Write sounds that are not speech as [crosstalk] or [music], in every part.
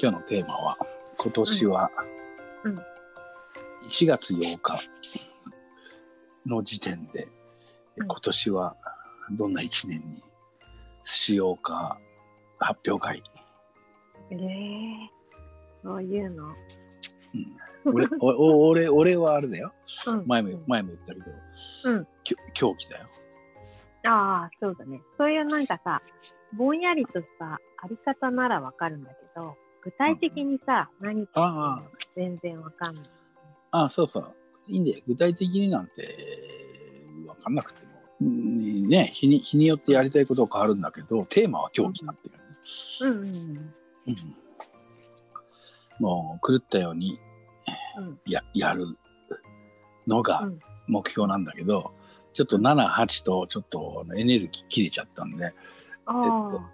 今日のテーマは、今年はうんうん1月8日の時点で、うん今年はどんな1年にしようか発表会。ええそういうの。俺おお俺俺はあれだよ。うん前もうん前も言ったけど、うんきょ狂気だよ。ああ、そうだね。そういうなんかさ、ぼんやりとしたあり方ならわかるんだけど、具体的にさ、何かあ全然わかんない。あ、あそうそう。いいんだよ。具体的になんて分かんなくても。うんね日に、日によってやりたいことは変わるんだけど、テーマは狂気になってる、うんうんうん。もう狂ったようにうん。ややるのがうん。目標なんだけど、ちょっと7、8とちょっとエネルギー切れちゃったんで、あうん。あ、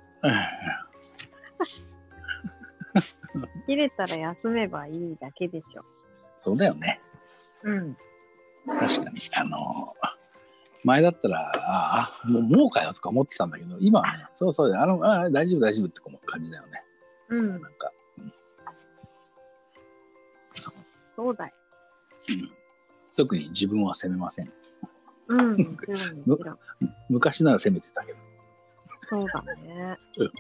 [laughs] 切れたら休めばいいだけでしょ。そうだよね。うん。確かに。あの、前だったら、ああ、もうもうかよとか思ってたんだけど、今はね、そうそう、あの、ああ大丈夫、大丈夫って感じだよね。うん。なんか、うんそうそうだよ。うん特に自分は責めません。うん。[laughs] 昔なら責めてたけど。そうだねうん。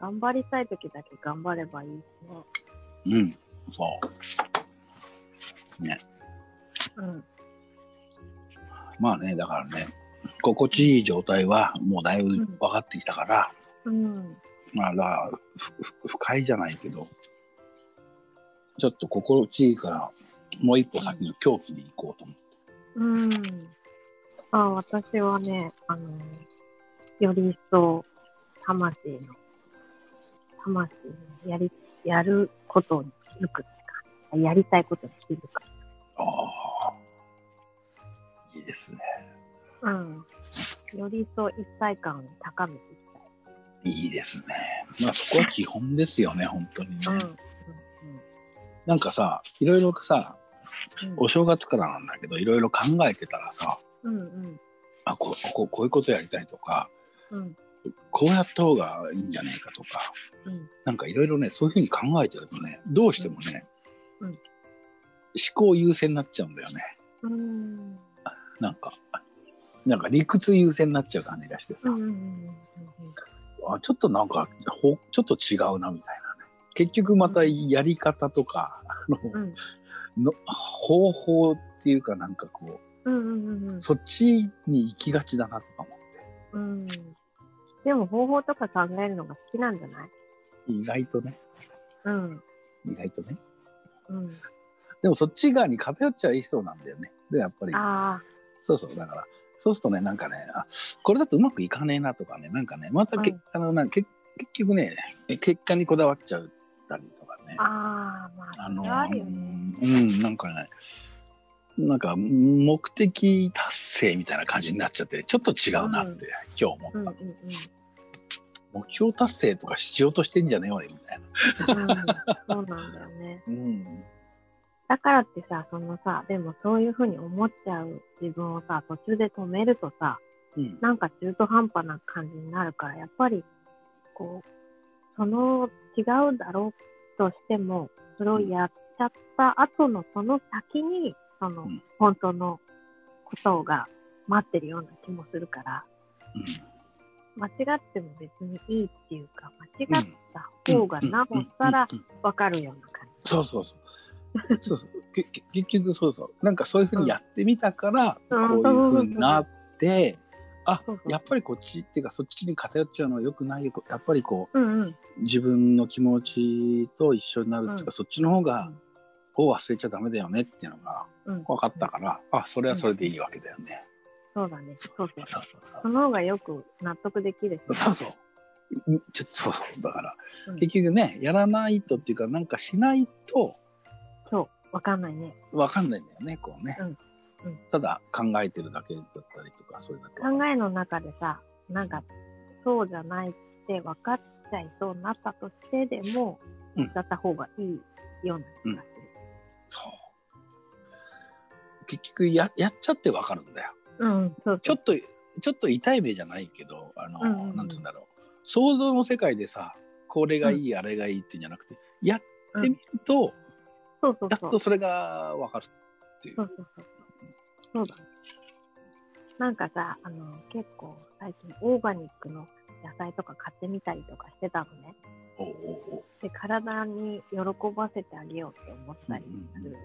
頑張りたいときだけ頑張ればいいしね。うん、そう。ね。うん。まあね、だからね、心地いい状態はもうだいぶ分かってきたから、うん。まあ、だから不快じゃないけど、ちょっと心地いいから、もう一歩先の狂気に行こうと思って。うん。あ私はね、あの、より一層、魂の、魂のやり、やることに気づくってか、やりたいことに気づく。ああ、いいですね。うん。より一層一体感を高めていきたい。いいですね。まあそこは基本ですよね、本当にね。うん。うん。なんかさ、いろいろさ、うん。お正月からなんだけど、いろいろ考えてたらさ、うん。うん。あこうこうこういうことやりたいとか、うん。こうやった方がいいんじゃねえかとか、うん。なんかいろいろね、そういうふうに考えてるとね、どうしてもね、うん思考優先になっちゃうんだよね。うん。なんか、なんか理屈優先になっちゃう感じがしてさ。あちょっとなんかほ、ちょっと違うなみたいなね。結局またやり方とか、うん。の方法っていうかなんかこう。そっちに行きがちだなって。うん。でも方法とか考えるのが好きなんじゃない？意外とね、うん。意外とね。うん。でもそっち側に偏っちゃいそうなんだよね。で、やっぱり、ああ。そうそう、だから、そうするとね、なんかね、あこれだとうまくいかねえなとかね、なんかね、まずはけ、うんあのなんけ結局ね、え結果にこだわっちゃったりとかね。ああ、まあ、あのあるようね。ん、うんなんかね、なんか目的達成みたいな感じになっちゃって、ちょっと違うなって、今日思った。うんうん目標達成とかしようとしてんじゃねえ俺みたいな。うん。うん、そうなんだよね。うん。だからってさ、そのさ、でもそういうふうに思っちゃう自分をさ、途中で止めるとさ、うん。なんか中途半端な感じになるから、やっぱり、こう、その違うだろうとしても、それをやっちゃった後のその先に、そのうん。本当のことが待ってるような気もするから、うん。間違っても別にいいっていうか、間違った方がなおったらうん。うん。うん。わかるような感じ。そうそうそう。そうそう。結局そうそう。なんかそういうふうにやってみたから、うん。こういうふうになって、うそう。やっぱりこっちっていうかそっちに偏っちゃうのはよくないよ。やっぱりこうんうん。う自分の気持ちと一緒になるっていうか、うん。そっちの方が、を忘れちゃダメだよねっていうのがうん。分かったから、あそれはそれでいいわけだよね。そうだね。そうそう。そうそうその方がよく納得できるし。そうそう。んちょっとそうそう。だから、うん結局ね、やらないとっていうか、なんかしないとそう。わかんないね。分かんないんだよね、こうね。うんうんただ考えてるだけだったりとか、それだと。考えの中でさ、なんか、そうじゃないって分かっちゃいそうになったとしてでも、うんだった方がいいような気がする。結局や、やっちゃって分かるんだよ。うん、そうちょっと、ちょっと痛い目じゃないけど、あの、うんうんうんなんて言うんだろう。想像の世界でさ、これがいい、あれがいいっていうんじゃなくて、やってみると、そうそうそうやっと。それが分かるっていう。そうそうそう。そうだね。なんかさ、あの、結構最近オーガニックの野菜とか買ってみたりとかしてたのね。おうおうで、体に喜ばせてあげようって思ったりすうんる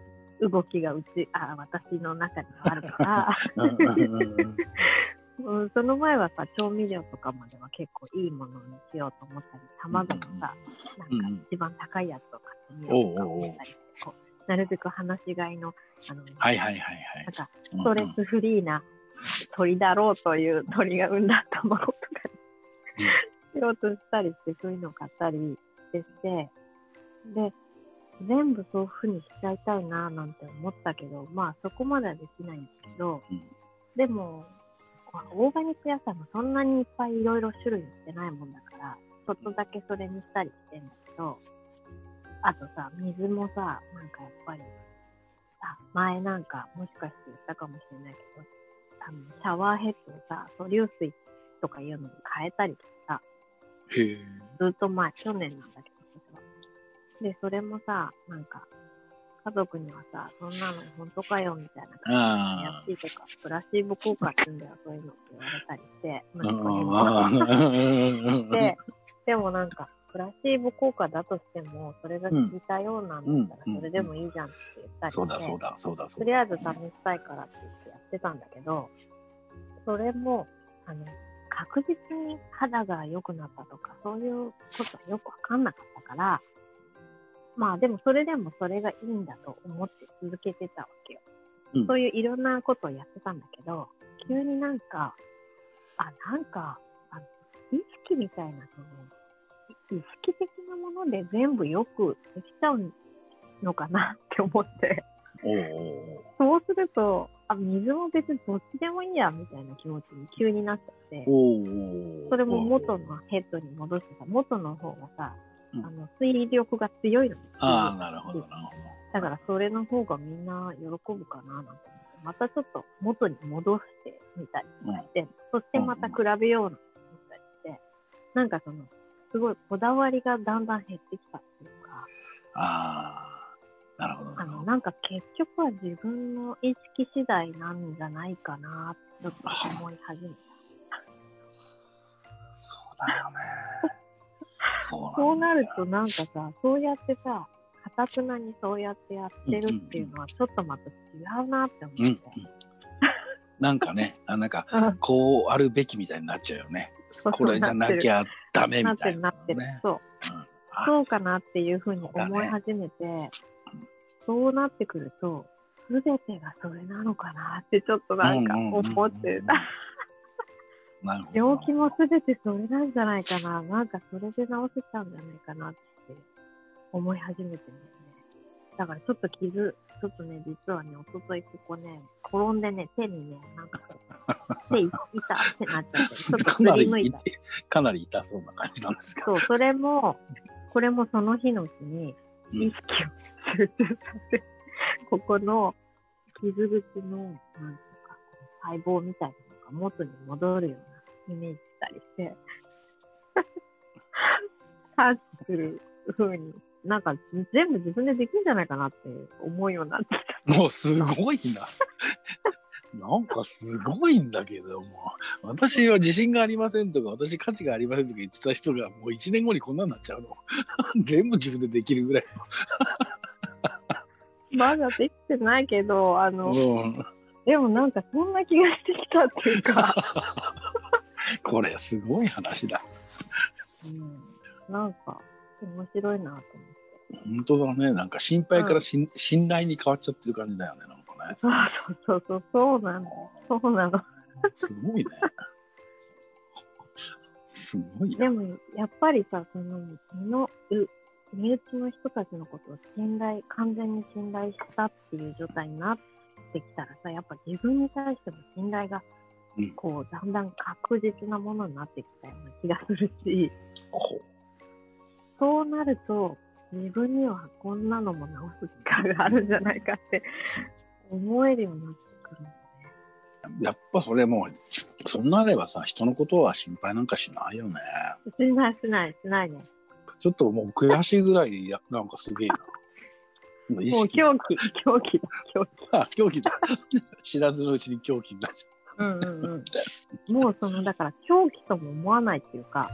動きがうち、あ、私の中にはあるから、お [laughs] ううん。その前はさ、調味料とかまでは結構いいものにしようと思ったり、卵もさ、うん。なんか一番高いやつを買ってみようとか思ったりこうなるべく話し飼いの、あの、はいはいはいはい。なんか。ストレスフリーな鳥だろうという鳥が産んだ卵とかにしようとしたりして、そういうのを買ったりして、で、全部そういう風にしちゃいたいななんて思ったけど、まあそこまではできないんですけど、うんでも、オーガニック野菜もそんなにいっぱいいろいろ種類売ってないもんだから、ちょっとだけそれにしたりしてんだけど、あとさ、水もさ、なんかやっぱり、あ、前なんかもしかして言ったかもしれないけど、あの、シャワーヘッドをさ、素粒子とかいうのに変えたりとかさ。ずっと前、去年なんだけど。で、それもさ、なんか、家族にはさ、そんなの本当かよ、みたいな感じで、あ安いとか、プラシーボ効果って言うんだよ、そういうのって言われたりして、あ。息子にも。うんで、でもなんか、プラシーボ効果だとしても、それが効いたようなんだったうんら、それでもいいじゃんって言ったりして。とりあえず試したいからって言ってやってたんだけど、それも、あの、確実に肌が良くなったとか、そういうことはよくわかんなかったから、まあでもそれでもそれがいいんだと思って続けてたわけよ。うんそういういろんなことをやってたんだけど、急になんか、あ、なんか、あの意識みたいな、その、意識的なもので全部よくできちゃうのかなって思って。そうすると、あ、水も別にどっちでもいいや、みたいな気持ちに急になっちゃって、それも元のヘッドに戻してさ、元の方がさ、うんあの、水力が強いの。ああ、なるほどなるほだからそれの方がみんな喜ぶかな、なんて思って、またちょっと元に戻してみたりとかして、そしてまた比べようなんて思ったりして、なんかその、すごいこだわりがだんだん減ってきたっていうか、ど。ああ、なるほどなあの。なんか結局は自分の意識次第なんじゃないかな、ちょっと思い始めた。そうだよね。そうなるとなんかさ、そうやってさ、かたくなにそうやってやってるっていうのはちょっとまた違うなって思うんって。なんかね、あなんかうんこうあるべきみたいになっちゃうよね。これじゃなきゃダメみたいなるなってる。ね。そう。そうかなっていうふうに思い始めて、そうなってくると、すべてがそれなのかなってちょっとなんか思って、なるほど。病気もすべてそれなんじゃないかな、なんかそれで治せちゃうんじゃないかなって思い始めてね。だからちょっと傷、ちょっとね、実はね、おとといここね、転んでね、手にね、なんか、手痛ってなっちゃって、ちょっとかなりいた。かなり痛そうな感じなんですけど。そう、それも、これもその日のうちに、うん意識を集中させ、ここの傷口の、なんていうか、細胞みたいなのが元に戻るようなイメージしたりして、[laughs] タッチする風に、なんか全部自分でできるんじゃないかなって思うようになってきた。もうすごいな。[laughs] なんかすごいんだけども、私は自信がありませんとか、私価値がありませんとか言ってた人が、もう1年後にこんなになっちゃうの。[laughs] 全部自分でできるぐらいまだできてないけど、あの、の。うんでもなんかそんな気がしてきたっていうか、[laughs] これすごい話だ。うん、なんか面白いなと思って。本当だね。なんか心配からしん、信頼に変わっちゃってる感じだよね。なんかね。そうそうそう、そうなの。そうなの。すごいね。すごいな。でも、やっぱりさ、その、身の、う身内の人たちのことを信頼、完全に信頼したっていう状態になってきたらさ、やっぱ自分に対しても信頼がうん、こう、だんだん確実なものになってきたような気がするし、こそうなると、自分にはこんなのも直す力があるんじゃないかって思えるようになってくるやっぱそれもう、そんなあればさ、人のことは心配なんかしないよね。しないしないしないね。ちょっともう悔しいぐらいや、なんかすげえな。[laughs] もう狂気、狂気だ、狂気。[laughs] あ、狂気だ。[laughs] 知らずのうちに狂気になっちゃうんうんうん。もうその、だから狂気とも思わないっていうか、